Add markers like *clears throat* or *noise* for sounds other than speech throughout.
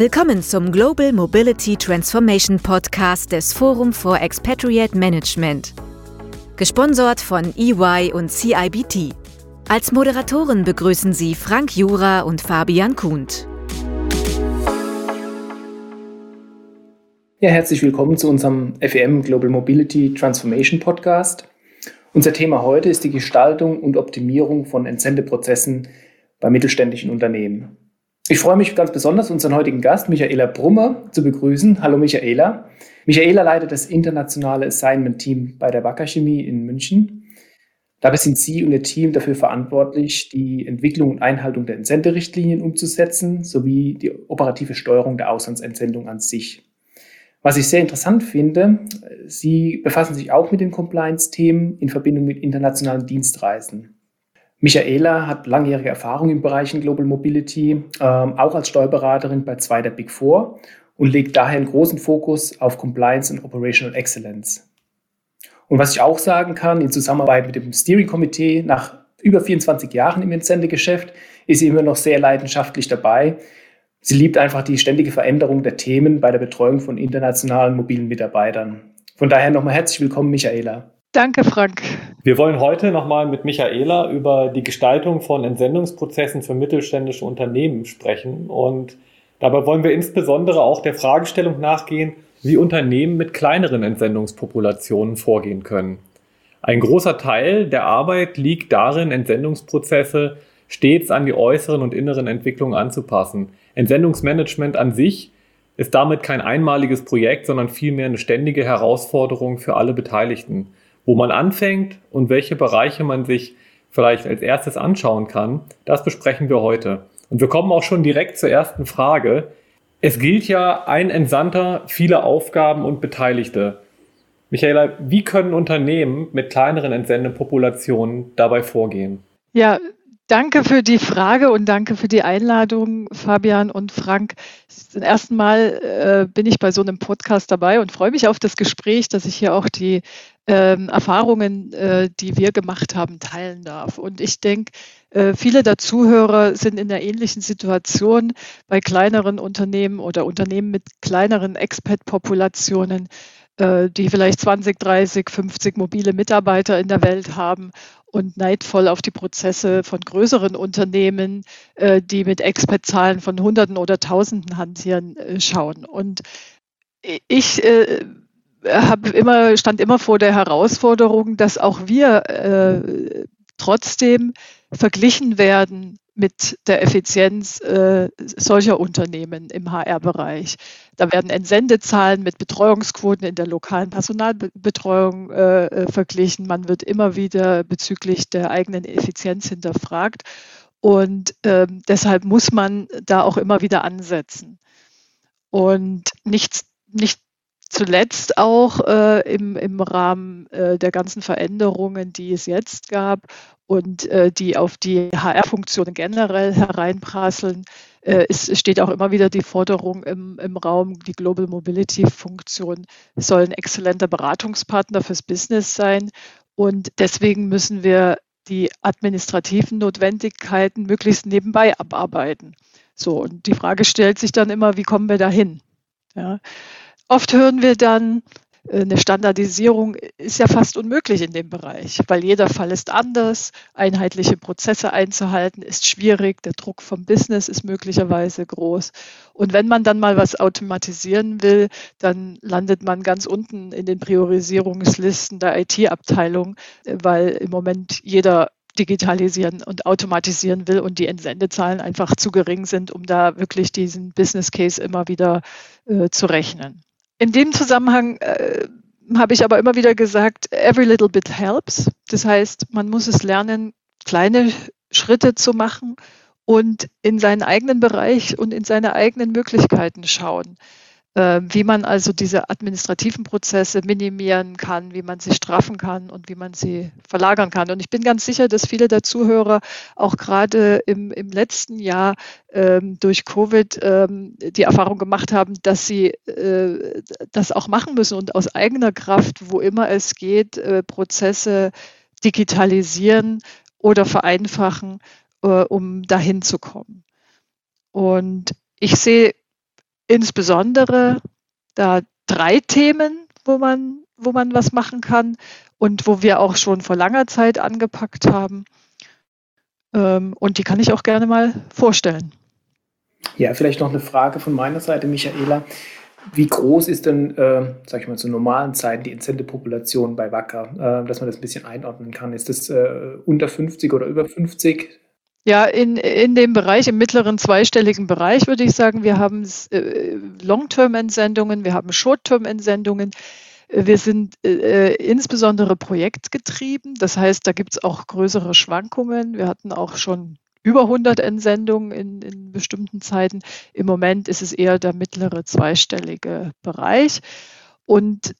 Willkommen zum Global Mobility Transformation Podcast des Forum for Expatriate Management. Gesponsert von EY und CIBT. Als Moderatoren begrüßen Sie Frank Jura und Fabian Kuhnt. Ja, herzlich willkommen zu unserem FEM Global Mobility Transformation Podcast. Unser Thema heute ist die Gestaltung und Optimierung von Entsendeprozessen bei mittelständischen Unternehmen. Ich freue mich ganz besonders, unseren heutigen Gast, Michaela Brummer, zu begrüßen. Hallo Michaela. Michaela leitet das internationale Assignment-Team bei der Wacker Chemie in München. Dabei sind Sie und Ihr Team dafür verantwortlich, die Entwicklung und Einhaltung der Entsenderichtlinien umzusetzen, sowie die operative Steuerung der Auslandsentsendung an sich. Was ich sehr interessant finde, Sie befassen sich auch mit den Compliance-Themen in Verbindung mit internationalen Dienstreisen. Michaela hat langjährige Erfahrung im Bereich Global Mobility, ähm, auch als Steuerberaterin bei zwei der Big Four und legt daher einen großen Fokus auf Compliance und Operational Excellence. Und was ich auch sagen kann, in Zusammenarbeit mit dem Steering Committee nach über 24 Jahren im Entsendegeschäft ist sie immer noch sehr leidenschaftlich dabei. Sie liebt einfach die ständige Veränderung der Themen bei der Betreuung von internationalen mobilen Mitarbeitern. Von daher nochmal herzlich willkommen, Michaela. Danke, Frank. Wir wollen heute nochmal mit Michaela über die Gestaltung von Entsendungsprozessen für mittelständische Unternehmen sprechen. Und dabei wollen wir insbesondere auch der Fragestellung nachgehen, wie Unternehmen mit kleineren Entsendungspopulationen vorgehen können. Ein großer Teil der Arbeit liegt darin, Entsendungsprozesse stets an die äußeren und inneren Entwicklungen anzupassen. Entsendungsmanagement an sich ist damit kein einmaliges Projekt, sondern vielmehr eine ständige Herausforderung für alle Beteiligten wo man anfängt und welche Bereiche man sich vielleicht als erstes anschauen kann, das besprechen wir heute. Und wir kommen auch schon direkt zur ersten Frage. Es gilt ja ein Entsandter, viele Aufgaben und Beteiligte. Michaela, wie können Unternehmen mit kleineren Entsendepopulationen dabei vorgehen? Ja, Danke für die Frage und danke für die Einladung, Fabian und Frank. Zum ersten Mal äh, bin ich bei so einem Podcast dabei und freue mich auf das Gespräch, dass ich hier auch die ähm, Erfahrungen, äh, die wir gemacht haben, teilen darf. Und ich denke, äh, viele der Zuhörer sind in einer ähnlichen Situation bei kleineren Unternehmen oder Unternehmen mit kleineren Expat-Populationen äh, die vielleicht 20, 30, 50 mobile Mitarbeiter in der Welt haben und neidvoll auf die Prozesse von größeren Unternehmen, äh, die mit Expert-Zahlen von Hunderten oder Tausenden hantieren, äh, schauen. Und ich äh, habe immer, stand immer vor der Herausforderung, dass auch wir äh, trotzdem verglichen werden mit der Effizienz äh, solcher Unternehmen im HR-Bereich. Da werden Entsendezahlen mit Betreuungsquoten in der lokalen Personalbetreuung äh, äh, verglichen. Man wird immer wieder bezüglich der eigenen Effizienz hinterfragt. Und ähm, deshalb muss man da auch immer wieder ansetzen. Und nicht, nicht zuletzt auch äh, im, im Rahmen äh, der ganzen Veränderungen, die es jetzt gab und äh, die auf die HR-Funktionen generell hereinprasseln, äh, es steht auch immer wieder die Forderung im, im Raum, die Global Mobility-Funktion soll ein exzellenter Beratungspartner fürs Business sein. Und deswegen müssen wir die administrativen Notwendigkeiten möglichst nebenbei abarbeiten. So, und die Frage stellt sich dann immer, wie kommen wir dahin? Ja. Oft hören wir dann, äh, eine Standardisierung ist ja fast unmöglich in dem Bereich, weil jeder Fall ist anders. Einheitliche Prozesse einzuhalten ist schwierig. Der Druck vom Business ist möglicherweise groß. Und wenn man dann mal was automatisieren will, dann landet man ganz unten in den Priorisierungslisten der IT-Abteilung, weil im Moment jeder digitalisieren und automatisieren will und die Entsendezahlen einfach zu gering sind, um da wirklich diesen Business Case immer wieder äh, zu rechnen. In dem Zusammenhang äh, habe ich aber immer wieder gesagt, every little bit helps. Das heißt, man muss es lernen, kleine Schritte zu machen und in seinen eigenen Bereich und in seine eigenen Möglichkeiten schauen. Ähm, wie man also diese administrativen Prozesse minimieren kann, wie man sie straffen kann und wie man sie verlagern kann. Und ich bin ganz sicher, dass viele der Zuhörer auch gerade im, im letzten Jahr ähm, durch Covid ähm, die Erfahrung gemacht haben, dass sie äh, das auch machen müssen und aus eigener Kraft, wo immer es geht, äh, Prozesse digitalisieren oder vereinfachen, äh, um dahin zu kommen. Und ich sehe insbesondere da drei Themen, wo man, wo man was machen kann und wo wir auch schon vor langer Zeit angepackt haben. Ähm, und die kann ich auch gerne mal vorstellen. Ja, vielleicht noch eine Frage von meiner Seite, Michaela. Wie groß ist denn, äh, sag ich mal, zu normalen Zeiten die Entsendepopulation bei Wacker, äh, dass man das ein bisschen einordnen kann? Ist das äh, unter 50 oder über 50? Ja, in, in dem Bereich, im mittleren zweistelligen Bereich würde ich sagen, wir haben äh, Long-Term-Entsendungen, wir haben Short-Term-Entsendungen. Wir sind äh, insbesondere projektgetrieben, das heißt, da gibt es auch größere Schwankungen. Wir hatten auch schon über 100 Entsendungen in, in bestimmten Zeiten. Im Moment ist es eher der mittlere zweistellige Bereich. Und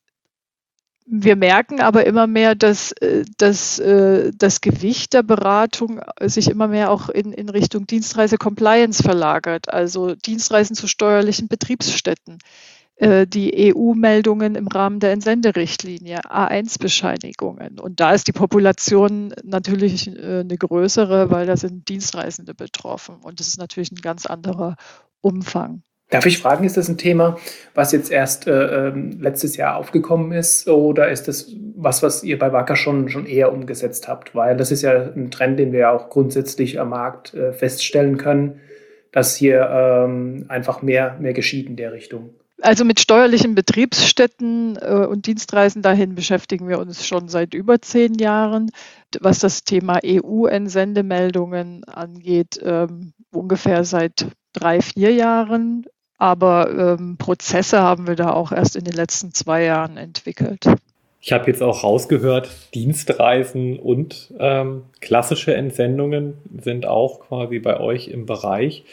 wir merken aber immer mehr, dass, äh, dass äh, das Gewicht der Beratung sich immer mehr auch in, in Richtung Dienstreise-Compliance verlagert, also Dienstreisen zu steuerlichen Betriebsstätten. Äh, die EU-Meldungen im Rahmen der Entsenderichtlinie, A1-Bescheinigungen. Und da ist die Population natürlich eine größere, weil da sind Dienstreisende betroffen. Und das ist natürlich ein ganz anderer Umfang. Darf ich fragen, ist das ein Thema, was jetzt erst äh, ähm, letztes Jahr aufgekommen ist oder ist das was, was ihr bei Wacker schon, schon eher umgesetzt habt? Weil das ist ja ein Trend, den wir auch grundsätzlich am Markt äh, feststellen können, dass hier ähm, einfach mehr, mehr geschieht in der Richtung. Also mit steuerlichen Betriebsstätten äh, und Dienstreisen dahin beschäftigen wir uns schon seit über zehn Jahren. Was das Thema EU-Entsendemeldungen angeht, ähm, ungefähr seit drei, vier Jahren. Aber ähm, Prozesse haben wir da auch erst in den letzten zwei Jahren entwickelt. Ich habe jetzt auch rausgehört, Dienstreisen und ähm, klassische Entsendungen sind auch quasi bei euch im Bereich.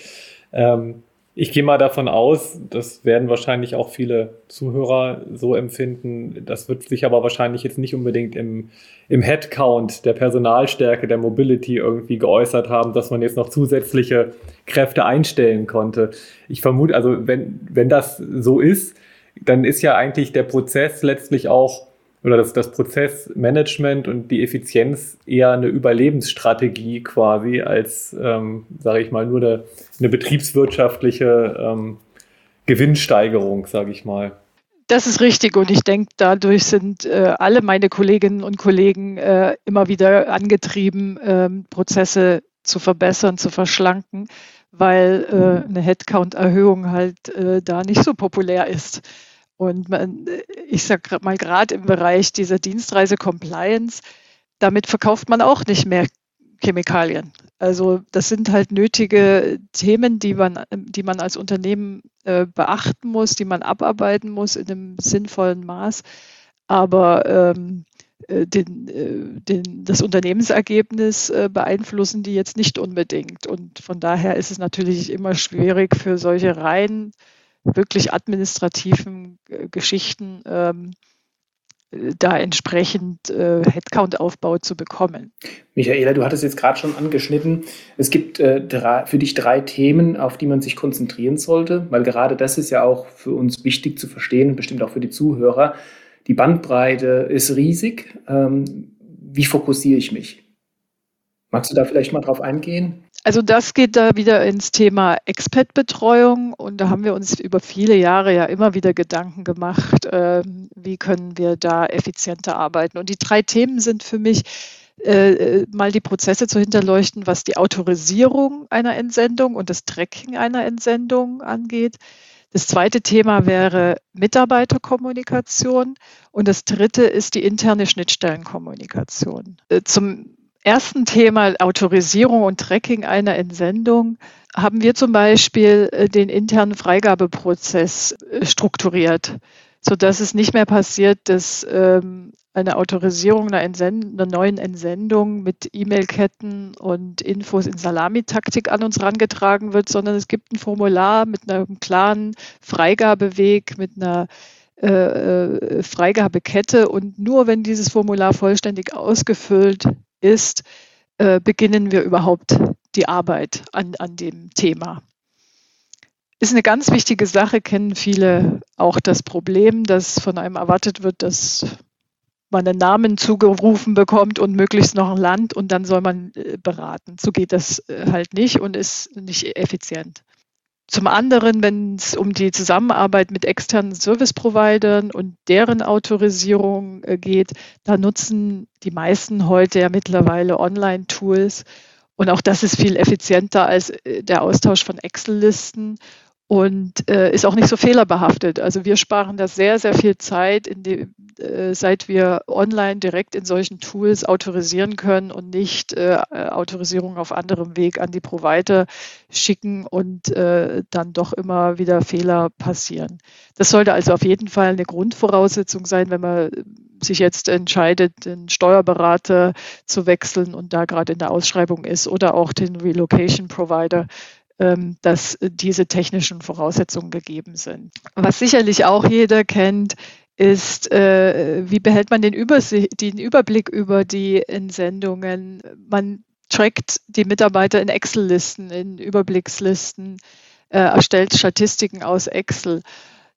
Ähm, ich gehe mal davon aus, das werden wahrscheinlich auch viele Zuhörer so empfinden. Das wird sich aber wahrscheinlich jetzt nicht unbedingt im, im Headcount der Personalstärke, der Mobility irgendwie geäußert haben, dass man jetzt noch zusätzliche Kräfte einstellen konnte. Ich vermute, also wenn, wenn das so ist, dann ist ja eigentlich der Prozess letztlich auch oder das, das Prozessmanagement und die Effizienz eher eine Überlebensstrategie quasi als, ähm, sage ich mal, nur eine, eine betriebswirtschaftliche ähm, Gewinnsteigerung, sage ich mal. Das ist richtig und ich denke, dadurch sind äh, alle meine Kolleginnen und Kollegen äh, immer wieder angetrieben, äh, Prozesse zu verbessern, zu verschlanken, weil äh, eine Headcount-Erhöhung halt äh, da nicht so populär ist. Und man, ich sage mal gerade im Bereich dieser Dienstreise-Compliance, damit verkauft man auch nicht mehr Chemikalien. Also das sind halt nötige Themen, die man, die man als Unternehmen äh, beachten muss, die man abarbeiten muss in einem sinnvollen Maß. Aber ähm, äh, den, äh, den, das Unternehmensergebnis äh, beeinflussen die jetzt nicht unbedingt. Und von daher ist es natürlich immer schwierig für solche rein wirklich administrativen äh, Geschichten ähm, da entsprechend äh, Headcount-Aufbau zu bekommen. Michaela, du hattest jetzt gerade schon angeschnitten, es gibt äh, drei, für dich drei Themen, auf die man sich konzentrieren sollte, weil gerade das ist ja auch für uns wichtig zu verstehen, bestimmt auch für die Zuhörer. Die Bandbreite ist riesig. Ähm, wie fokussiere ich mich? Magst du da vielleicht mal drauf eingehen? Also das geht da wieder ins Thema Expat-Betreuung und da haben wir uns über viele Jahre ja immer wieder Gedanken gemacht, äh, wie können wir da effizienter arbeiten. Und die drei Themen sind für mich äh, mal die Prozesse zu hinterleuchten, was die Autorisierung einer Entsendung und das Tracking einer Entsendung angeht. Das zweite Thema wäre Mitarbeiterkommunikation und das dritte ist die interne Schnittstellenkommunikation. Äh, zum ersten Thema Autorisierung und Tracking einer Entsendung haben wir zum Beispiel äh, den internen Freigabeprozess äh, strukturiert, sodass es nicht mehr passiert, dass ähm, eine Autorisierung einer, Entsend einer neuen Entsendung mit E-Mail-Ketten und Infos in Salamitaktik an uns herangetragen wird, sondern es gibt ein Formular mit einem klaren Freigabeweg, mit einer äh, Freigabekette. Und nur wenn dieses Formular vollständig ausgefüllt ist, äh, beginnen wir überhaupt die Arbeit an, an dem Thema. Ist eine ganz wichtige Sache, kennen viele auch das Problem, dass von einem erwartet wird, dass man einen Namen zugerufen bekommt und möglichst noch ein Land und dann soll man äh, beraten. So geht das äh, halt nicht und ist nicht effizient. Zum anderen, wenn es um die Zusammenarbeit mit externen Service-Providern und deren Autorisierung äh, geht, da nutzen die meisten heute ja mittlerweile Online-Tools. Und auch das ist viel effizienter als äh, der Austausch von Excel-Listen und äh, ist auch nicht so fehlerbehaftet. Also wir sparen da sehr, sehr viel Zeit, die, äh, seit wir online direkt in solchen Tools autorisieren können und nicht äh, Autorisierung auf anderem Weg an die Provider schicken und äh, dann doch immer wieder Fehler passieren. Das sollte also auf jeden Fall eine Grundvoraussetzung sein, wenn man sich jetzt entscheidet, den Steuerberater zu wechseln und da gerade in der Ausschreibung ist oder auch den Relocation Provider dass diese technischen Voraussetzungen gegeben sind. Was sicherlich auch jeder kennt, ist, äh, wie behält man den, den Überblick über die Entsendungen? Man trackt die Mitarbeiter in Excel-Listen, in Überblickslisten, äh, erstellt Statistiken aus Excel.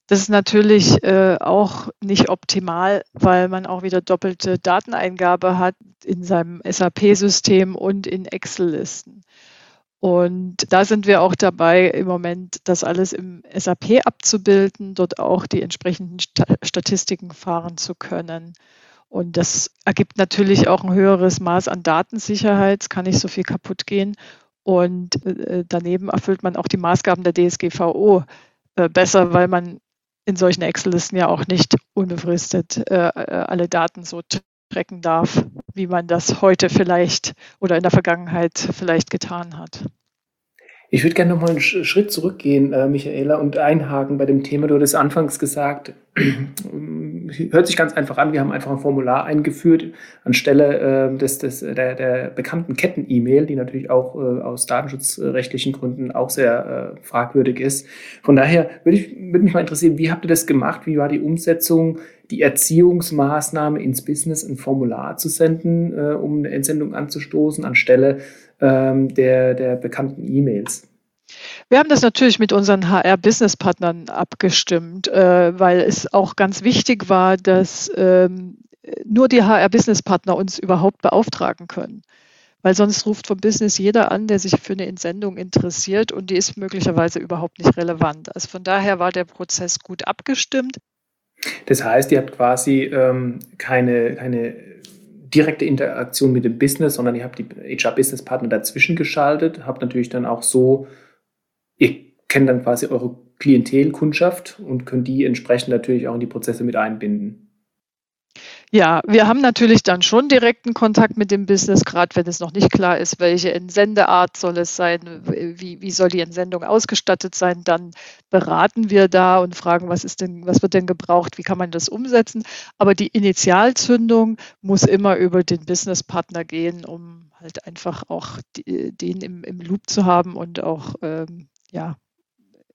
Das ist natürlich äh, auch nicht optimal, weil man auch wieder doppelte Dateneingabe hat in seinem SAP-System und in Excel-Listen. Und da sind wir auch dabei, im Moment das alles im SAP abzubilden, dort auch die entsprechenden Statistiken fahren zu können. Und das ergibt natürlich auch ein höheres Maß an Datensicherheit. Es kann nicht so viel kaputt gehen. Und äh, daneben erfüllt man auch die Maßgaben der DSGVO äh, besser, weil man in solchen Excel-Listen ja auch nicht unbefristet äh, alle Daten so strecken darf, wie man das heute vielleicht oder in der Vergangenheit vielleicht getan hat. Ich würde gerne noch mal einen Schritt zurückgehen, äh, Michaela, und einhaken bei dem Thema. Du hattest anfangs gesagt, *clears throat* hört sich ganz einfach an. Wir haben einfach ein Formular eingeführt anstelle äh, des, des, der, der bekannten Ketten-E-Mail, die natürlich auch äh, aus datenschutzrechtlichen Gründen auch sehr äh, fragwürdig ist. Von daher würde ich würde mich mal interessieren, wie habt ihr das gemacht? Wie war die Umsetzung? die Erziehungsmaßnahme ins Business ein Formular zu senden, äh, um eine Entsendung anzustoßen, anstelle ähm, der, der bekannten E-Mails. Wir haben das natürlich mit unseren HR-Business-Partnern abgestimmt, äh, weil es auch ganz wichtig war, dass ähm, nur die HR-Business-Partner uns überhaupt beauftragen können. Weil sonst ruft vom Business jeder an, der sich für eine Entsendung interessiert und die ist möglicherweise überhaupt nicht relevant. Also von daher war der Prozess gut abgestimmt. Das heißt, ihr habt quasi ähm, keine, keine direkte Interaktion mit dem Business, sondern ihr habt die HR-Business-Partner dazwischen geschaltet, habt natürlich dann auch so, ihr kennt dann quasi eure Klientelkundschaft und könnt die entsprechend natürlich auch in die Prozesse mit einbinden. Ja, wir haben natürlich dann schon direkten Kontakt mit dem Business, gerade wenn es noch nicht klar ist, welche Entsendeart soll es sein, wie, wie soll die Entsendung ausgestattet sein. Dann beraten wir da und fragen, was ist denn, was wird denn gebraucht, wie kann man das umsetzen. Aber die Initialzündung muss immer über den Businesspartner gehen, um halt einfach auch die, den im, im Loop zu haben und auch ähm, ja,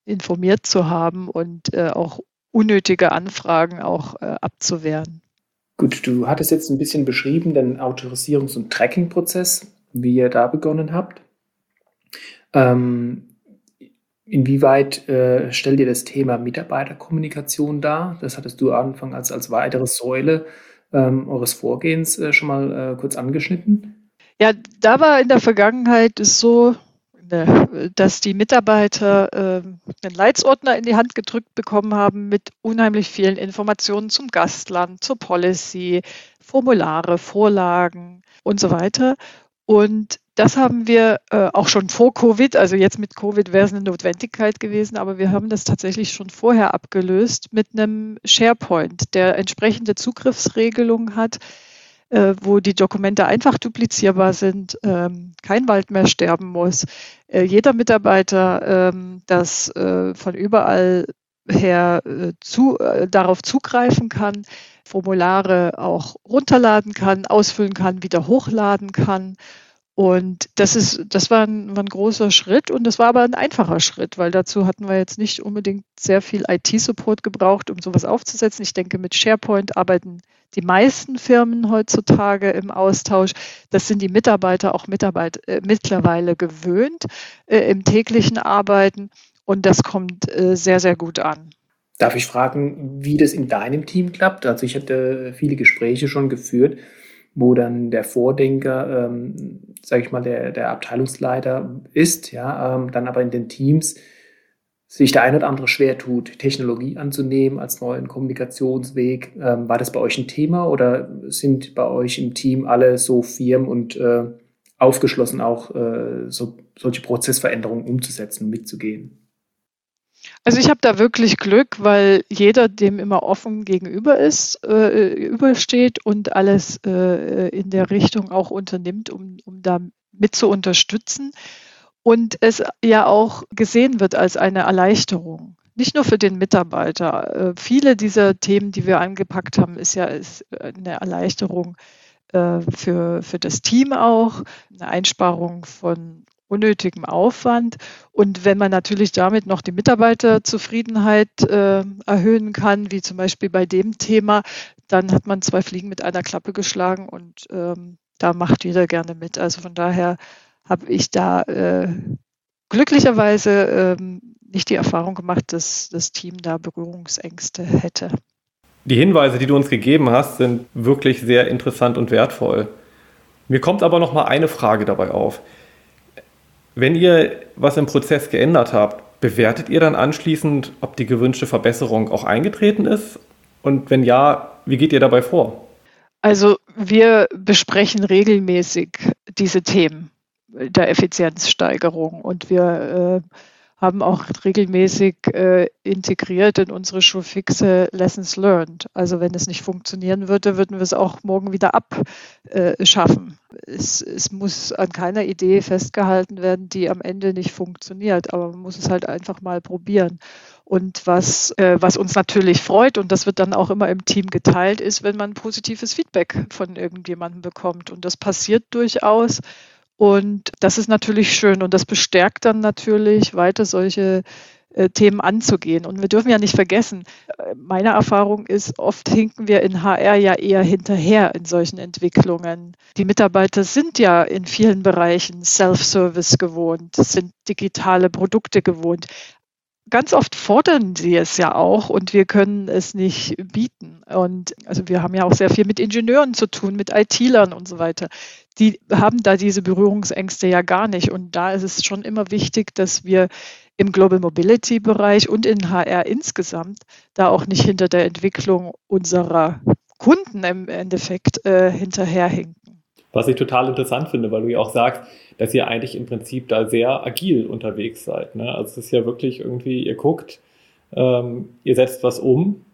informiert zu haben und äh, auch unnötige Anfragen auch äh, abzuwehren. Gut, du hattest jetzt ein bisschen beschrieben den Autorisierungs- und Tracking-Prozess, wie ihr da begonnen habt. Ähm, inwieweit äh, stellt ihr das Thema Mitarbeiterkommunikation dar? Das hattest du am Anfang als, als weitere Säule ähm, eures Vorgehens äh, schon mal äh, kurz angeschnitten. Ja, da war in der Vergangenheit so, Ne, dass die Mitarbeiter äh, einen Leitsordner in die Hand gedrückt bekommen haben mit unheimlich vielen Informationen zum Gastland, zur Policy, Formulare, Vorlagen und so weiter. Und das haben wir äh, auch schon vor Covid, also jetzt mit Covid wäre es eine Notwendigkeit gewesen, aber wir haben das tatsächlich schon vorher abgelöst mit einem SharePoint, der entsprechende Zugriffsregelungen hat, äh, wo die Dokumente einfach duplizierbar sind, ähm, kein Wald mehr sterben muss, äh, jeder Mitarbeiter ähm, das äh, von überall her zu, darauf zugreifen kann, Formulare auch runterladen kann, ausfüllen kann, wieder hochladen kann. Und das ist, das war ein, war ein, großer Schritt und das war aber ein einfacher Schritt, weil dazu hatten wir jetzt nicht unbedingt sehr viel IT-Support gebraucht, um sowas aufzusetzen. Ich denke, mit SharePoint arbeiten die meisten Firmen heutzutage im Austausch. Das sind die Mitarbeiter auch Mitarbeit, äh, mittlerweile gewöhnt äh, im täglichen Arbeiten und das kommt äh, sehr, sehr gut an. Darf ich fragen, wie das in deinem Team klappt? Also ich hatte viele Gespräche schon geführt, wo dann der Vordenker, ähm, sage ich mal, der, der Abteilungsleiter ist, ja, ähm, dann aber in den Teams sich der ein oder andere schwer tut, Technologie anzunehmen als neuen Kommunikationsweg. Ähm, war das bei euch ein Thema oder sind bei euch im Team alle so firm und äh, aufgeschlossen, auch äh, so, solche Prozessveränderungen umzusetzen und mitzugehen? Also ich habe da wirklich Glück, weil jeder dem immer offen gegenüber ist, äh, übersteht und alles äh, in der Richtung auch unternimmt, um, um da mit zu unterstützen. Und es ja auch gesehen wird als eine Erleichterung. Nicht nur für den Mitarbeiter. Äh, viele dieser Themen, die wir angepackt haben, ist ja ist eine Erleichterung äh, für, für das Team auch, eine Einsparung von unnötigem Aufwand. Und wenn man natürlich damit noch die Mitarbeiterzufriedenheit äh, erhöhen kann, wie zum Beispiel bei dem Thema, dann hat man zwei Fliegen mit einer Klappe geschlagen und ähm, da macht jeder gerne mit. Also von daher habe ich da äh, glücklicherweise äh, nicht die Erfahrung gemacht, dass das Team da Berührungsängste hätte. Die Hinweise, die du uns gegeben hast, sind wirklich sehr interessant und wertvoll. Mir kommt aber noch mal eine Frage dabei auf. Wenn ihr was im Prozess geändert habt, bewertet ihr dann anschließend, ob die gewünschte Verbesserung auch eingetreten ist? Und wenn ja, wie geht ihr dabei vor? Also wir besprechen regelmäßig diese Themen der Effizienzsteigerung und wir äh, haben auch regelmäßig äh, integriert in unsere Showfixe Lessons Learned. Also wenn es nicht funktionieren würde, würden wir es auch morgen wieder abschaffen. Äh, es, es muss an keiner Idee festgehalten werden, die am Ende nicht funktioniert, aber man muss es halt einfach mal probieren. Und was, äh, was uns natürlich freut, und das wird dann auch immer im Team geteilt, ist, wenn man positives Feedback von irgendjemandem bekommt. Und das passiert durchaus. Und das ist natürlich schön und das bestärkt dann natürlich weiter solche äh, Themen anzugehen. Und wir dürfen ja nicht vergessen, äh, meine Erfahrung ist, oft hinken wir in HR ja eher hinterher in solchen Entwicklungen. Die Mitarbeiter sind ja in vielen Bereichen Self-Service gewohnt, sind digitale Produkte gewohnt ganz oft fordern sie es ja auch und wir können es nicht bieten. Und also wir haben ja auch sehr viel mit Ingenieuren zu tun, mit IT-Lern und so weiter. Die haben da diese Berührungsängste ja gar nicht. Und da ist es schon immer wichtig, dass wir im Global Mobility Bereich und in HR insgesamt da auch nicht hinter der Entwicklung unserer Kunden im Endeffekt äh, hinterherhinken. Was ich total interessant finde, weil du ja auch sagst, dass ihr eigentlich im Prinzip da sehr agil unterwegs seid. Ne? Also es ist ja wirklich irgendwie, ihr guckt, ähm, ihr setzt was um,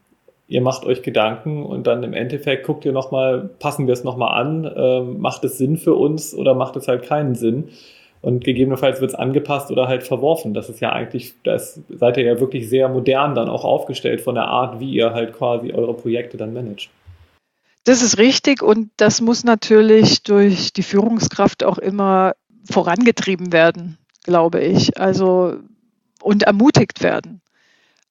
ihr macht euch Gedanken und dann im Endeffekt guckt ihr nochmal, passen wir es nochmal an, ähm, macht es Sinn für uns oder macht es halt keinen Sinn? Und gegebenenfalls wird es angepasst oder halt verworfen. Das ist ja eigentlich, das seid ihr ja wirklich sehr modern dann auch aufgestellt von der Art, wie ihr halt quasi eure Projekte dann managt. Das ist richtig und das muss natürlich durch die Führungskraft auch immer vorangetrieben werden, glaube ich. Also und ermutigt werden.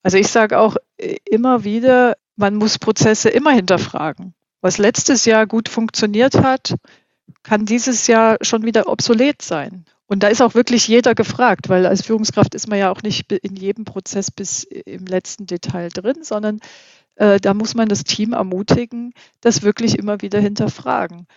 Also ich sage auch äh, immer wieder, man muss Prozesse immer hinterfragen. Was letztes Jahr gut funktioniert hat, kann dieses Jahr schon wieder obsolet sein. Und da ist auch wirklich jeder gefragt, weil als Führungskraft ist man ja auch nicht in jedem Prozess bis im letzten Detail drin, sondern äh, da muss man das Team ermutigen, das wirklich immer wieder hinterfragen.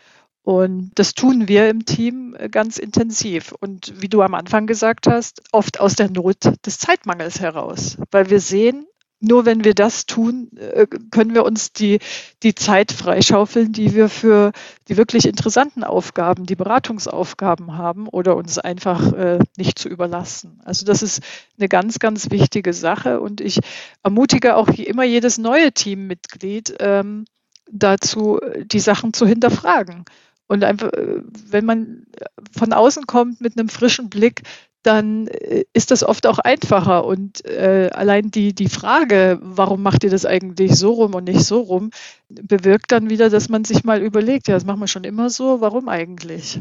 Und das tun wir im Team äh, ganz intensiv. Und wie du am Anfang gesagt hast, oft aus der Not des Zeitmangels heraus, weil wir sehen, nur wenn wir das tun, äh, können wir uns die, die Zeit freischaufeln, die wir für die wirklich interessanten Aufgaben, die Beratungsaufgaben haben oder uns einfach äh, nicht zu überlassen. Also das ist eine ganz, ganz wichtige Sache und ich ermutige auch immer jedes neue Teammitglied ähm, dazu, die Sachen zu hinterfragen. Und einfach, äh, wenn man von außen kommt mit einem frischen Blick, dann äh, ist das oft auch einfacher. Und äh, allein die, die Frage, warum macht ihr das eigentlich so rum und nicht so rum, bewirkt dann wieder, dass man sich mal überlegt, ja, das machen wir schon immer so, warum eigentlich?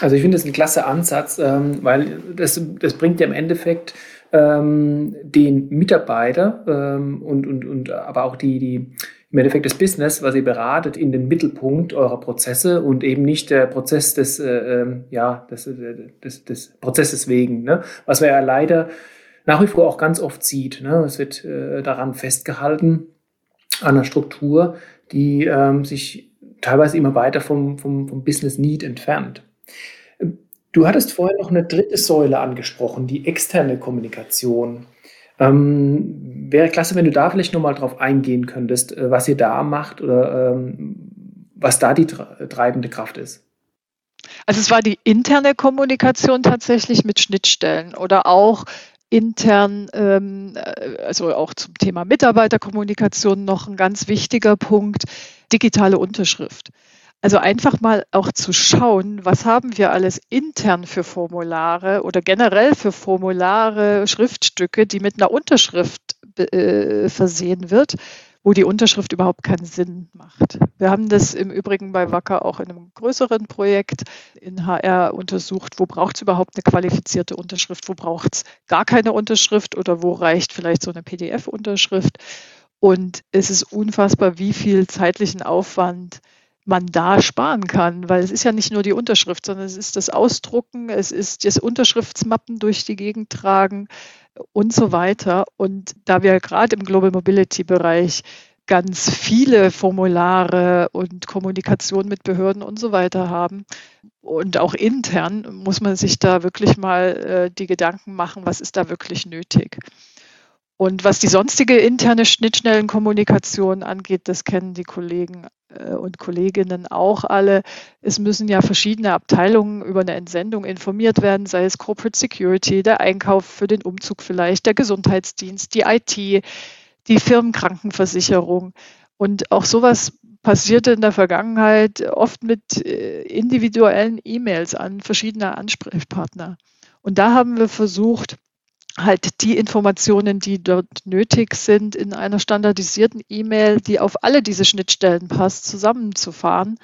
Also ich finde das ein klasse Ansatz, ähm, weil das, das bringt ja im Endeffekt ähm, den Mitarbeiter ähm, und, und, und aber auch die, die im Endeffekt das Business, was ihr beratet, in den Mittelpunkt eurer Prozesse und eben nicht der Prozess des, äh, ähm, ja, des, äh, des, des Prozesses wegen. Ne? Was man ja leider nach wie vor auch ganz oft sieht. Ne? Es wird äh, daran festgehalten, an einer Struktur, die ähm, sich teilweise immer weiter vom, vom, vom Business Need entfernt. Du hattest vorher noch eine dritte Säule angesprochen, die externe Kommunikation. Ähm, wäre klasse, wenn du da vielleicht nochmal drauf eingehen könntest, äh, was ihr da macht oder ähm, was da die treibende Kraft ist. Also es war die interne Kommunikation tatsächlich mit Schnittstellen oder auch intern, ähm, äh, also auch zum Thema Mitarbeiterkommunikation noch ein ganz wichtiger Punkt, digitale Unterschrift. Also einfach mal auch zu schauen, was haben wir alles intern für Formulare oder generell für Formulare, Schriftstücke, die mit einer Unterschrift äh, versehen wird wo die Unterschrift überhaupt keinen Sinn macht. Wir haben das im Übrigen bei Wacker auch in einem größeren Projekt in HR untersucht, wo braucht es überhaupt eine qualifizierte Unterschrift, wo braucht es gar keine Unterschrift oder wo reicht vielleicht so eine PDF-Unterschrift. Und es ist unfassbar, wie viel zeitlichen Aufwand man da sparen kann, weil es ist ja nicht nur die Unterschrift, sondern es ist das Ausdrucken, es ist das Unterschriftsmappen durch die Gegend tragen, und so weiter. Und da wir gerade im Global Mobility Bereich ganz viele Formulare und Kommunikation mit Behörden und so weiter haben. Und auch intern muss man sich da wirklich mal äh, die Gedanken machen, was ist da wirklich nötig. Und was die sonstige interne Schnittstellenkommunikation angeht, das kennen die Kollegen äh, und Kolleginnen auch alle. Es müssen ja verschiedene Abteilungen über eine Entsendung informiert werden, sei es Corporate Security, der Einkauf für den Umzug vielleicht, der Gesundheitsdienst, die IT, die Firmenkrankenversicherung. Und auch sowas passierte in der Vergangenheit oft mit äh, individuellen E-Mails an verschiedene Ansprechpartner. Und da haben wir versucht, halt die Informationen, die dort nötig sind, in einer standardisierten E-Mail, die auf alle diese Schnittstellen passt, zusammenzufahren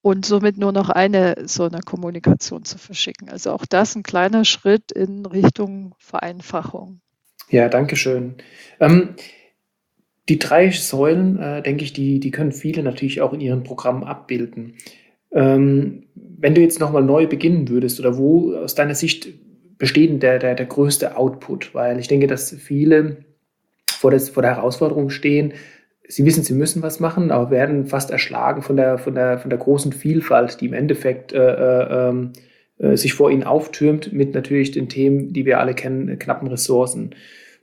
und somit nur noch eine so eine Kommunikation zu verschicken. Also auch das ein kleiner Schritt in Richtung Vereinfachung. Ja, danke schön. Ähm, die drei Säulen, äh, denke ich, die, die können viele natürlich auch in ihren Programmen abbilden. Ähm, wenn du jetzt nochmal neu beginnen würdest oder wo aus deiner Sicht besteht der, der, der größte Output, weil ich denke, dass viele vor, das, vor der Herausforderung stehen, sie wissen, sie müssen was machen, aber werden fast erschlagen von der, von der, von der großen Vielfalt, die im Endeffekt äh, äh, ähm, äh, sich vor ihnen auftürmt, mit natürlich den Themen, die wir alle kennen, knappen Ressourcen.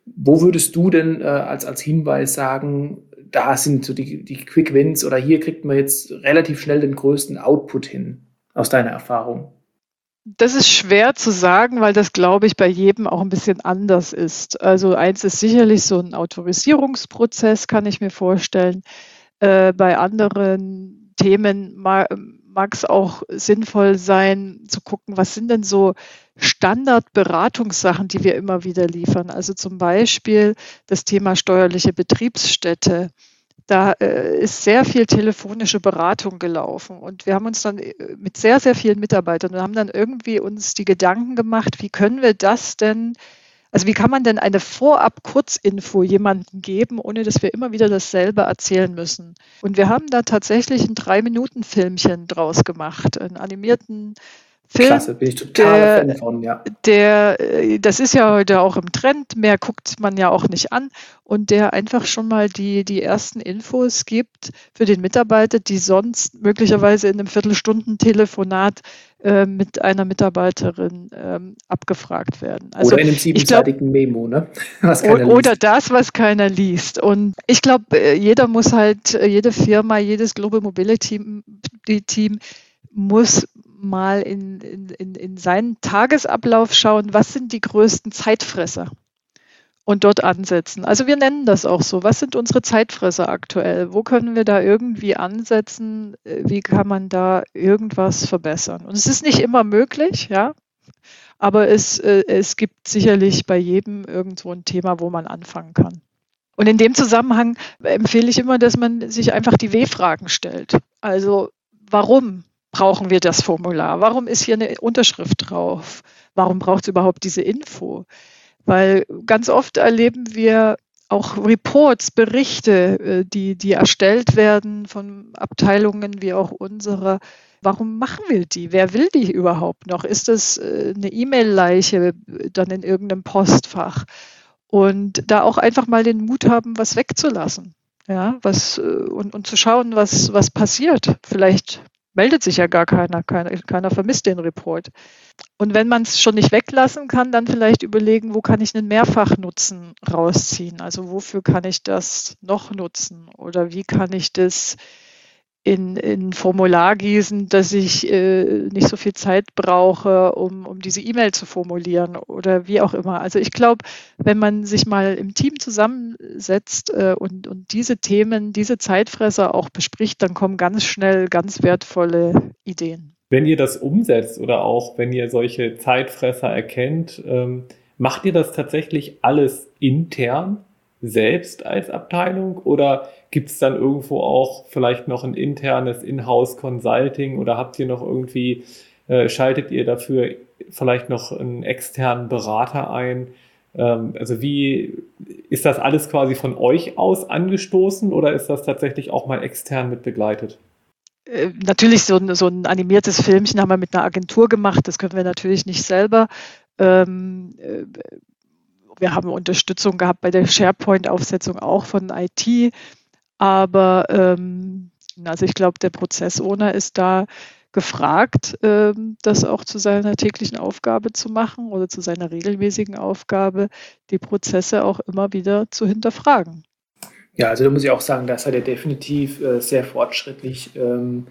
Wo würdest du denn äh, als, als Hinweis sagen, da sind so die, die Quick Wins oder hier kriegt man jetzt relativ schnell den größten Output hin, aus deiner Erfahrung? Das ist schwer zu sagen, weil das, glaube ich, bei jedem auch ein bisschen anders ist. Also eins ist sicherlich so ein Autorisierungsprozess, kann ich mir vorstellen. Äh, bei anderen Themen mag es auch sinnvoll sein, zu gucken, was sind denn so Standardberatungssachen, die wir immer wieder liefern. Also zum Beispiel das Thema steuerliche Betriebsstätte da äh, ist sehr viel telefonische Beratung gelaufen und wir haben uns dann äh, mit sehr, sehr vielen Mitarbeitern und haben dann irgendwie uns die Gedanken gemacht, wie können wir das denn, also wie kann man denn eine Vorab-Kurzinfo jemandem geben, ohne dass wir immer wieder dasselbe erzählen müssen. Und wir haben da tatsächlich ein Drei-Minuten-Filmchen draus gemacht, einen animierten Film, Klasse, bin ich total der, Fan von, ja. Der, äh, das ist ja heute auch im Trend, mehr guckt man ja auch nicht an und der einfach schon mal die, die ersten Infos gibt für den Mitarbeiter, die sonst möglicherweise in einem Viertelstunden-Telefonat äh, mit einer Mitarbeiterin ähm, abgefragt werden. Also, oder in einem siebenseitigen Memo, ne? *laughs* Oder liest. das, was keiner liest. Und ich glaube, äh, jeder muss halt, äh, jede Firma, jedes Global Mobility Team muss mal in, in, in seinen Tagesablauf schauen, was sind die größten Zeitfresser und dort ansetzen. Also wir nennen das auch so. Was sind unsere Zeitfresser aktuell? Wo können wir da irgendwie ansetzen? Wie kann man da irgendwas verbessern? Und es ist nicht immer möglich, ja. Aber es, äh, es gibt sicherlich bei jedem irgendwo ein Thema, wo man anfangen kann. Und in dem Zusammenhang empfehle ich immer, dass man sich einfach die W-Fragen stellt. Also warum? Brauchen wir das Formular? Warum ist hier eine Unterschrift drauf? Warum braucht es überhaupt diese Info? Weil ganz oft erleben wir auch Reports, Berichte, äh, die, die erstellt werden von Abteilungen wie auch unsere. Warum machen wir die? Wer will die überhaupt noch? Ist das äh, eine E-Mail-Leiche dann in irgendeinem Postfach? Und da auch einfach mal den Mut haben, was wegzulassen. Ja, was, äh, und, und zu schauen, was, was passiert. Vielleicht meldet sich ja gar keiner, keiner, keiner vermisst den Report. Und wenn man es schon nicht weglassen kann, dann vielleicht überlegen, wo kann ich einen Mehrfachnutzen rausziehen? Also wofür kann ich das noch nutzen? Oder wie kann ich das in, in Formular gießen, dass ich äh, nicht so viel Zeit brauche, um, um diese E-Mail zu formulieren oder wie auch immer. Also ich glaube, wenn man sich mal im Team zusammensetzt äh, und, und diese Themen, diese Zeitfresser auch bespricht, dann kommen ganz schnell ganz wertvolle Ideen. Wenn ihr das umsetzt oder auch wenn ihr solche Zeitfresser erkennt, ähm, macht ihr das tatsächlich alles intern selbst als Abteilung oder gibt es dann irgendwo auch vielleicht noch ein internes Inhouse-Consulting oder habt ihr noch irgendwie, äh, schaltet ihr dafür vielleicht noch einen externen Berater ein? Ähm, also wie ist das alles quasi von euch aus angestoßen oder ist das tatsächlich auch mal extern mit begleitet? Äh, natürlich, so ein, so ein animiertes Filmchen haben wir mit einer Agentur gemacht. Das können wir natürlich nicht selber. Ähm, äh, wir haben Unterstützung gehabt bei der SharePoint-Aufsetzung auch von IT. Aber ähm, also ich glaube, der Prozessowner ist da gefragt, ähm, das auch zu seiner täglichen Aufgabe zu machen oder zu seiner regelmäßigen Aufgabe, die Prozesse auch immer wieder zu hinterfragen. Ja, also da muss ich auch sagen, da seid ihr definitiv äh, sehr fortschrittlich, ähm,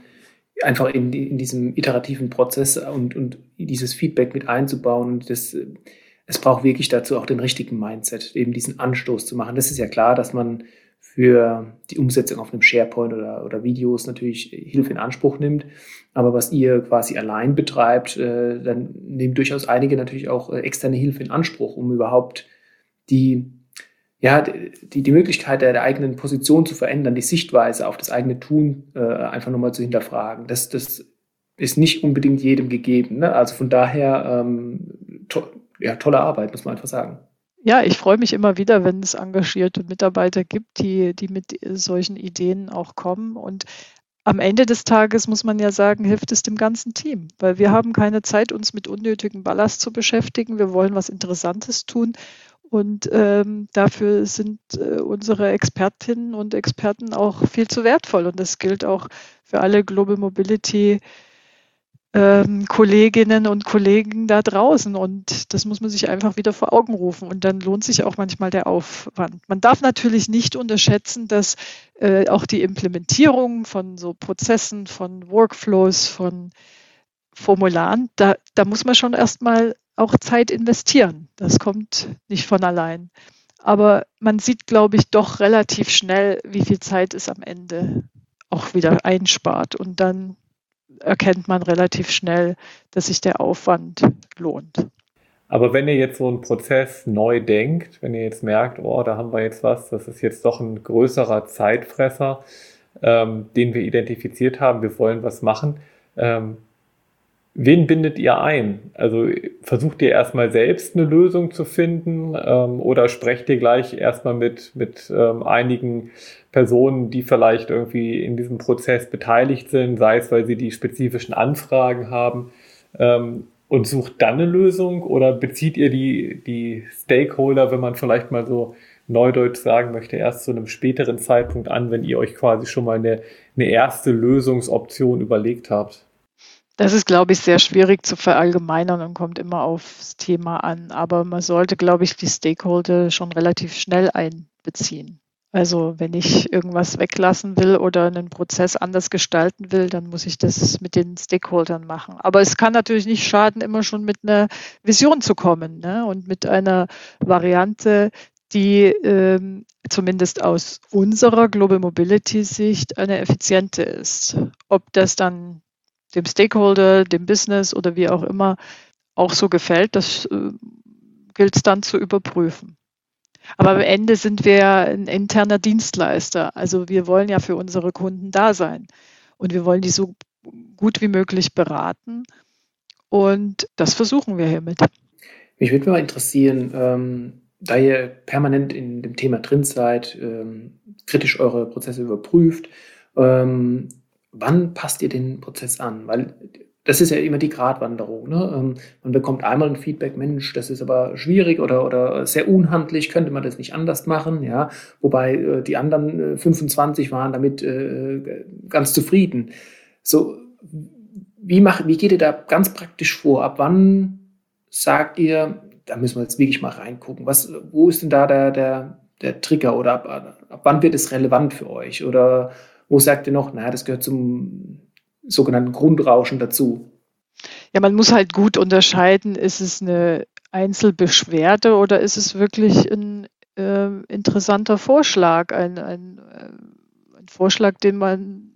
einfach in, in, diesem iterativen Prozess und, und dieses Feedback mit einzubauen. Und das, es braucht wirklich dazu auch den richtigen Mindset, eben diesen Anstoß zu machen. Das ist ja klar, dass man für die Umsetzung auf einem SharePoint oder, oder Videos natürlich Hilfe in Anspruch nimmt. Aber was ihr quasi allein betreibt, äh, dann nehmen durchaus einige natürlich auch äh, externe Hilfe in Anspruch, um überhaupt die, ja, die, die Möglichkeit der, der eigenen Position zu verändern, die Sichtweise auf das eigene Tun äh, einfach nochmal zu hinterfragen. Das, das ist nicht unbedingt jedem gegeben. Ne? Also von daher ähm, ja, tolle Arbeit, muss man einfach sagen. Ja, ich freue mich immer wieder, wenn es engagierte Mitarbeiter gibt, die, die mit solchen Ideen auch kommen. Und am Ende des Tages muss man ja sagen, hilft es dem ganzen Team, weil wir haben keine Zeit, uns mit unnötigem Ballast zu beschäftigen. Wir wollen was Interessantes tun. Und ähm, dafür sind äh, unsere Expertinnen und Experten auch viel zu wertvoll. Und das gilt auch für alle Global Mobility ähm, Kolleginnen und Kollegen da draußen. Und das muss man sich einfach wieder vor Augen rufen. Und dann lohnt sich auch manchmal der Aufwand. Man darf natürlich nicht unterschätzen, dass äh, auch die Implementierung von so Prozessen, von Workflows, von Formularen, da, da muss man schon erstmal auch Zeit investieren. Das kommt nicht von allein. Aber man sieht, glaube ich, doch relativ schnell, wie viel Zeit es am Ende auch wieder einspart. Und dann erkennt man relativ schnell, dass sich der Aufwand lohnt. Aber wenn ihr jetzt so einen Prozess neu denkt, wenn ihr jetzt merkt, oh, da haben wir jetzt was, das ist jetzt doch ein größerer Zeitfresser, ähm, den wir identifiziert haben, wir wollen was machen, ähm, Wen bindet ihr ein? Also versucht ihr erstmal selbst eine Lösung zu finden ähm, oder sprecht ihr gleich erstmal mit, mit ähm, einigen Personen, die vielleicht irgendwie in diesem Prozess beteiligt sind, sei es, weil sie die spezifischen Anfragen haben ähm, und sucht dann eine Lösung oder bezieht ihr die, die Stakeholder, wenn man vielleicht mal so neudeutsch sagen möchte, erst zu einem späteren Zeitpunkt an, wenn ihr euch quasi schon mal eine, eine erste Lösungsoption überlegt habt? Das ist, glaube ich, sehr schwierig zu verallgemeinern und kommt immer aufs Thema an. Aber man sollte, glaube ich, die Stakeholder schon relativ schnell einbeziehen. Also wenn ich irgendwas weglassen will oder einen Prozess anders gestalten will, dann muss ich das mit den Stakeholdern machen. Aber es kann natürlich nicht schaden, immer schon mit einer Vision zu kommen ne? und mit einer Variante, die ähm, zumindest aus unserer Global Mobility Sicht eine effiziente ist. Ob das dann dem Stakeholder, dem Business oder wie auch immer auch so gefällt, das äh, gilt es dann zu überprüfen. Aber am Ende sind wir ein interner Dienstleister. Also wir wollen ja für unsere Kunden da sein. Und wir wollen die so gut wie möglich beraten. Und das versuchen wir hiermit. Mich würde mal interessieren, ähm, da ihr permanent in dem Thema drin seid, ähm, kritisch eure Prozesse überprüft, ähm, wann passt ihr den Prozess an? Weil das ist ja immer die Gratwanderung. Ne? Ähm, man bekommt einmal ein Feedback, Mensch, das ist aber schwierig oder, oder sehr unhandlich, könnte man das nicht anders machen, ja. Wobei äh, die anderen 25 äh, waren damit äh, ganz zufrieden. So, wie, macht, wie geht ihr da ganz praktisch vor? Ab wann sagt ihr, da müssen wir jetzt wirklich mal reingucken. Was, wo ist denn da der, der, der Trigger oder ab, ab wann wird es relevant für euch? Oder wo sagt ihr noch, naja, das gehört zum sogenannten Grundrauschen dazu? Ja, man muss halt gut unterscheiden, ist es eine Einzelbeschwerde oder ist es wirklich ein äh, interessanter Vorschlag, ein, ein, äh, ein Vorschlag, den man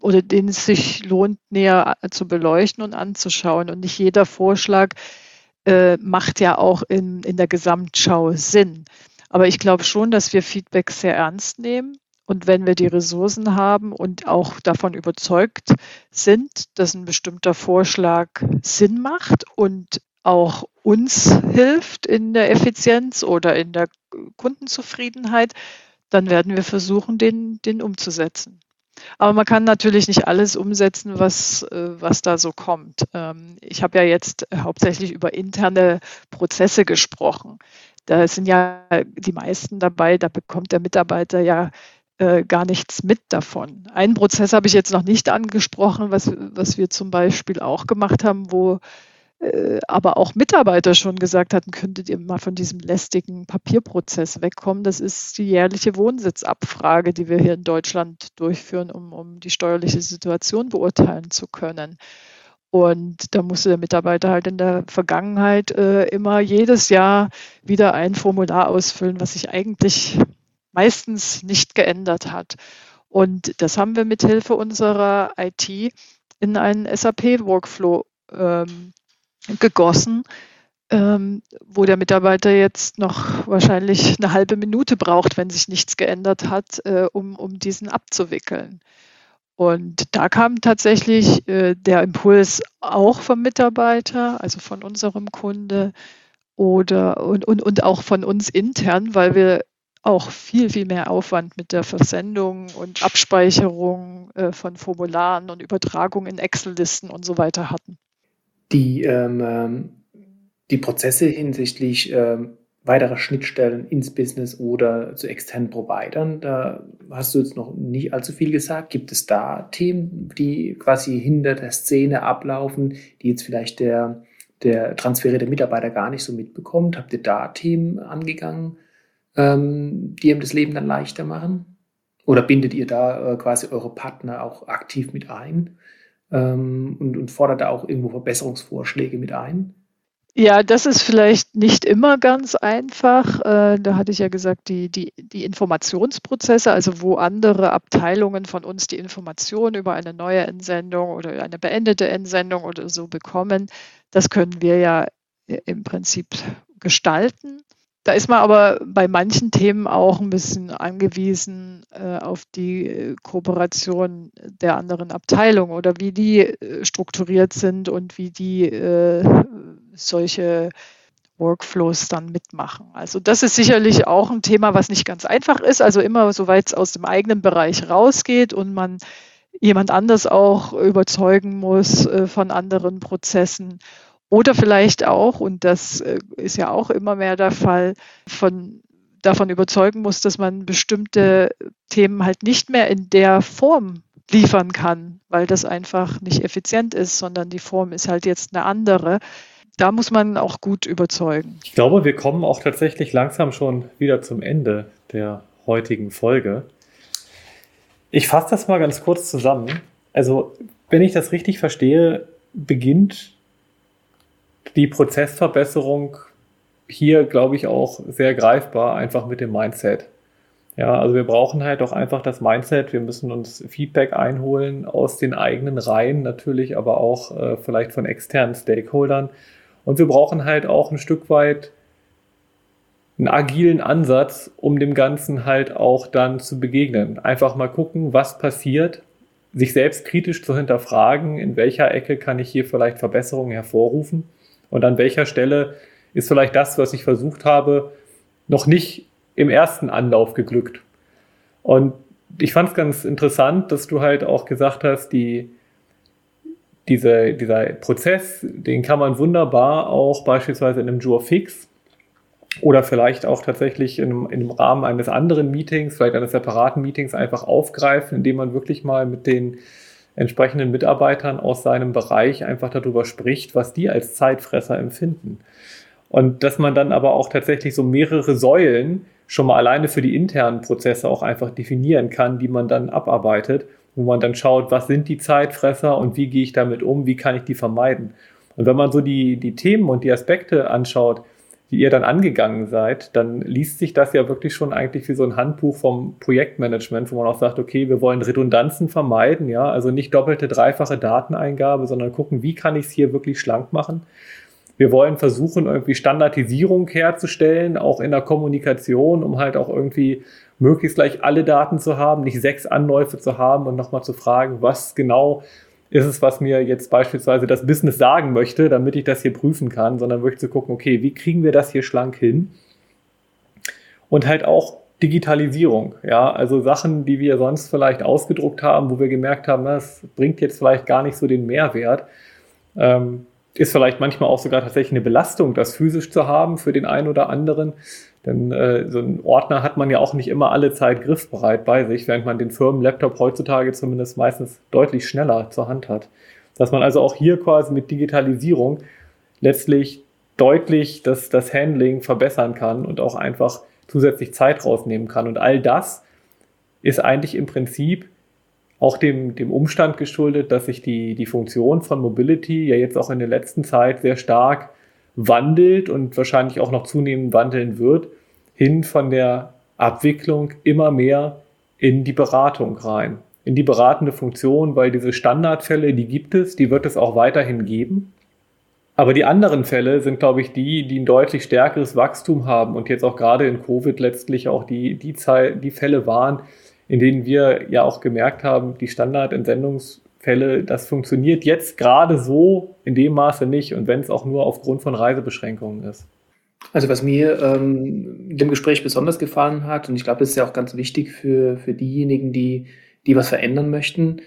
oder den es sich lohnt, näher zu beleuchten und anzuschauen. Und nicht jeder Vorschlag äh, macht ja auch in, in der Gesamtschau Sinn. Aber ich glaube schon, dass wir Feedback sehr ernst nehmen. Und wenn wir die Ressourcen haben und auch davon überzeugt sind, dass ein bestimmter Vorschlag Sinn macht und auch uns hilft in der Effizienz oder in der Kundenzufriedenheit, dann werden wir versuchen, den, den umzusetzen. Aber man kann natürlich nicht alles umsetzen, was, äh, was da so kommt. Ähm, ich habe ja jetzt hauptsächlich über interne Prozesse gesprochen. Da sind ja die meisten dabei, da bekommt der Mitarbeiter ja äh, gar nichts mit davon. Einen Prozess habe ich jetzt noch nicht angesprochen, was, was wir zum Beispiel auch gemacht haben, wo äh, aber auch Mitarbeiter schon gesagt hatten, könntet ihr mal von diesem lästigen Papierprozess wegkommen. Das ist die jährliche Wohnsitzabfrage, die wir hier in Deutschland durchführen, um, um die steuerliche Situation beurteilen zu können. Und da musste der Mitarbeiter halt in der Vergangenheit äh, immer jedes Jahr wieder ein Formular ausfüllen, was sich eigentlich meistens nicht geändert hat. Und das haben wir mit Hilfe unserer IT in einen SAP-Workflow ähm, gegossen, ähm, wo der Mitarbeiter jetzt noch wahrscheinlich eine halbe Minute braucht, wenn sich nichts geändert hat, äh, um, um diesen abzuwickeln. Und da kam tatsächlich äh, der Impuls auch vom Mitarbeiter, also von unserem Kunde oder und, und, und auch von uns intern, weil wir auch viel, viel mehr Aufwand mit der Versendung und Abspeicherung äh, von Formularen und Übertragung in Excel-Listen und so weiter hatten die, ähm, ähm, die Prozesse hinsichtlich ähm, weiterer Schnittstellen ins Business oder zu externen Providern, da hast du jetzt noch nicht allzu viel gesagt. Gibt es da Themen, die quasi hinter der Szene ablaufen, die jetzt vielleicht der, der transferierte Mitarbeiter gar nicht so mitbekommt? Habt ihr da Themen angegangen, ähm, die ihm das Leben dann leichter machen? Oder bindet ihr da äh, quasi eure Partner auch aktiv mit ein? ähm, und, und fordert da auch irgendwo Verbesserungsvorschläge mit ein? Ja, das ist vielleicht nicht immer ganz einfach. Äh, da hatte ich ja gesagt, die, die, die Informationsprozesse, also wo andere Abteilungen von uns die Information über eine neue Entsendung oder eine beendete Entsendung oder so bekommen, das können wir ja im Prinzip gestalten. Da ist man aber bei manchen Themen auch ein bisschen angewiesen äh, auf die äh, Kooperation der anderen Abteilungen oder wie die äh, strukturiert sind und wie die äh, solche Workflows dann mitmachen. Also das ist sicherlich auch ein Thema, was nicht ganz einfach ist. Also immer soweit es aus dem eigenen Bereich rausgeht und man jemand anders auch überzeugen muss äh, von anderen Prozessen oder vielleicht auch, und das äh, ist ja auch immer mehr der Fall, von, davon überzeugen muss, dass man bestimmte Themen halt nicht mehr in der Form liefern kann, weil das einfach nicht effizient ist, sondern die Form ist halt jetzt eine andere. Da muss man auch gut überzeugen. Ich glaube, wir kommen auch tatsächlich langsam schon wieder zum Ende der heutigen Folge. Ich fasse das mal ganz kurz zusammen. Also, wenn ich das richtig verstehe, beginnt die Prozessverbesserung hier, glaube ich, auch sehr greifbar, einfach mit dem Mindset. Ja, also wir brauchen halt auch einfach das Mindset. Wir müssen uns Feedback einholen aus den eigenen Reihen, natürlich, aber auch äh, vielleicht von externen Stakeholdern. Und wir brauchen halt auch ein Stück weit einen agilen Ansatz, um dem Ganzen halt auch dann zu begegnen. Einfach mal gucken, was passiert, sich selbst kritisch zu hinterfragen, in welcher Ecke kann ich hier vielleicht Verbesserungen hervorrufen und an welcher Stelle ist vielleicht das, was ich versucht habe, noch nicht im ersten Anlauf geglückt. Und ich fand es ganz interessant, dass du halt auch gesagt hast, die, diese, dieser Prozess, den kann man wunderbar auch beispielsweise in einem Jour Fix oder vielleicht auch tatsächlich in, in Rahmen eines anderen Meetings, vielleicht eines separaten Meetings einfach aufgreifen, indem man wirklich mal mit den entsprechenden Mitarbeitern aus seinem Bereich einfach darüber spricht, was die als Zeitfresser empfinden. Und dass man dann aber auch tatsächlich so mehrere Säulen schon mal alleine für die internen Prozesse auch einfach definieren kann, die man dann abarbeitet, wo man dann schaut, was sind die Zeitfresser und wie gehe ich damit um, wie kann ich die vermeiden. Und wenn man so die, die Themen und die Aspekte anschaut, die ihr dann angegangen seid, dann liest sich das ja wirklich schon eigentlich wie so ein Handbuch vom Projektmanagement, wo man auch sagt, okay, wir wollen Redundanzen vermeiden, ja, also nicht doppelte, dreifache Dateneingabe, sondern gucken, wie kann ich es hier wirklich schlank machen. Wir wollen versuchen, irgendwie Standardisierung herzustellen, auch in der Kommunikation, um halt auch irgendwie möglichst gleich alle Daten zu haben, nicht sechs Anläufe zu haben und nochmal zu fragen, was genau ist es, was mir jetzt beispielsweise das Business sagen möchte, damit ich das hier prüfen kann, sondern zu gucken, okay, wie kriegen wir das hier schlank hin? Und halt auch Digitalisierung, ja, also Sachen, die wir sonst vielleicht ausgedruckt haben, wo wir gemerkt haben, das bringt jetzt vielleicht gar nicht so den Mehrwert. Ähm, ist vielleicht manchmal auch sogar tatsächlich eine Belastung, das physisch zu haben für den einen oder anderen. Denn äh, so ein Ordner hat man ja auch nicht immer alle Zeit griffbereit bei sich, während man den Firmenlaptop heutzutage zumindest meistens deutlich schneller zur Hand hat. Dass man also auch hier quasi mit Digitalisierung letztlich deutlich das, das Handling verbessern kann und auch einfach zusätzlich Zeit rausnehmen kann. Und all das ist eigentlich im Prinzip auch dem, dem Umstand geschuldet, dass sich die, die Funktion von Mobility ja jetzt auch in der letzten Zeit sehr stark wandelt und wahrscheinlich auch noch zunehmend wandeln wird, hin von der Abwicklung immer mehr in die Beratung rein, in die beratende Funktion, weil diese Standardfälle, die gibt es, die wird es auch weiterhin geben. Aber die anderen Fälle sind, glaube ich, die, die ein deutlich stärkeres Wachstum haben und jetzt auch gerade in Covid letztlich auch die, die, Zeit, die Fälle waren, in denen wir ja auch gemerkt haben, die Standardentsendungs Fälle, das funktioniert jetzt gerade so in dem Maße nicht und wenn es auch nur aufgrund von Reisebeschränkungen ist. Also was mir ähm, dem Gespräch besonders gefallen hat, und ich glaube, das ist ja auch ganz wichtig für, für diejenigen, die, die was verändern möchten,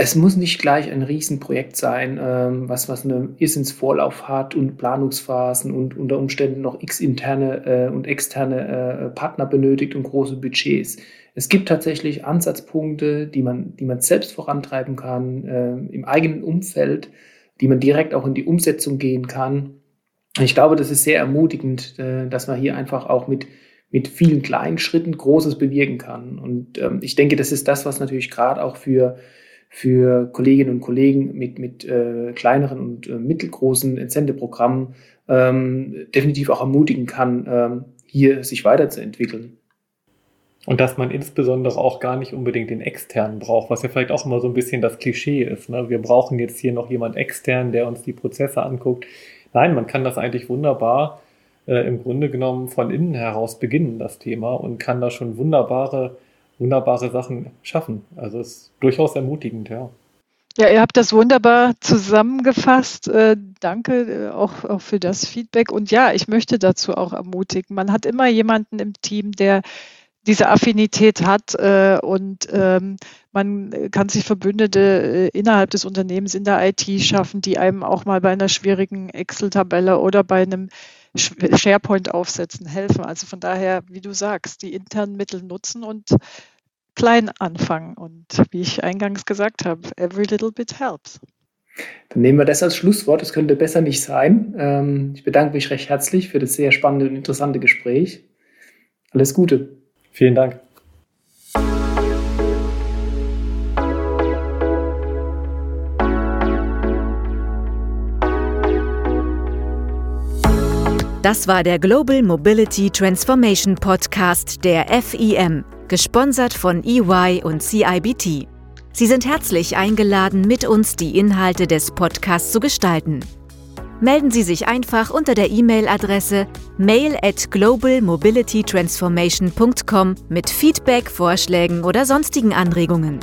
es muss nicht gleich ein Riesenprojekt sein, ähm, was, was eine Irrsinnsvorlauf hat und Planungsphasen und unter Umständen noch x interne äh, und externe äh, Partner benötigt und große Budgets. Es gibt tatsächlich Ansatzpunkte, die man, die man selbst vorantreiben kann, äh, im eigenen Umfeld, die man direkt auch in die Umsetzung gehen kann. Ich glaube, das ist sehr ermutigend, äh, dass man hier einfach auch mit, mit vielen kleinen Schritten Großes bewirken kann. Und ähm, ich denke, das ist das, was natürlich gerade auch für für Kolleginnen und Kollegen mit, mit äh, kleineren und äh, mittelgroßen Entsendeprogrammen ähm, definitiv auch ermutigen kann, ähm, hier sich weiterzuentwickeln. Und dass man insbesondere auch gar nicht unbedingt den externen braucht, was ja vielleicht auch immer so ein bisschen das Klischee ist. Ne? Wir brauchen jetzt hier noch jemand extern, der uns die Prozesse anguckt. Nein, man kann das eigentlich wunderbar äh, im Grunde genommen von innen heraus beginnen, das Thema, und kann da schon wunderbare wunderbare Sachen schaffen. Also es ist durchaus ermutigend, ja. Ja, ihr habt das wunderbar zusammengefasst. Äh, danke äh, auch, auch für das Feedback. Und ja, ich möchte dazu auch ermutigen. Man hat immer jemanden im Team, der diese Affinität hat äh, und ähm, man kann sich Verbündete äh, innerhalb des Unternehmens in der IT schaffen, die einem auch mal bei einer schwierigen Excel-Tabelle oder bei einem SharePoint aufsetzen, helfen. Also von daher, wie du sagst, die internen Mittel nutzen und klein anfangen. Und wie ich eingangs gesagt habe, every little bit helps. Dann nehmen wir das als Schlusswort. Es könnte besser nicht sein. Ähm, ich bedanke mich recht herzlich für das sehr spannende und interessante Gespräch. Alles Gute. Vielen Dank. Das war der Global Mobility Transformation Podcast der FIM, gesponsert von EY und CIBT. Sie sind herzlich eingeladen, mit uns die Inhalte des Podcasts zu gestalten. Melden Sie sich einfach unter der E-Mail-Adresse mail at globalmobilitytransformation.com mit Feedback, Vorschlägen oder sonstigen Anregungen.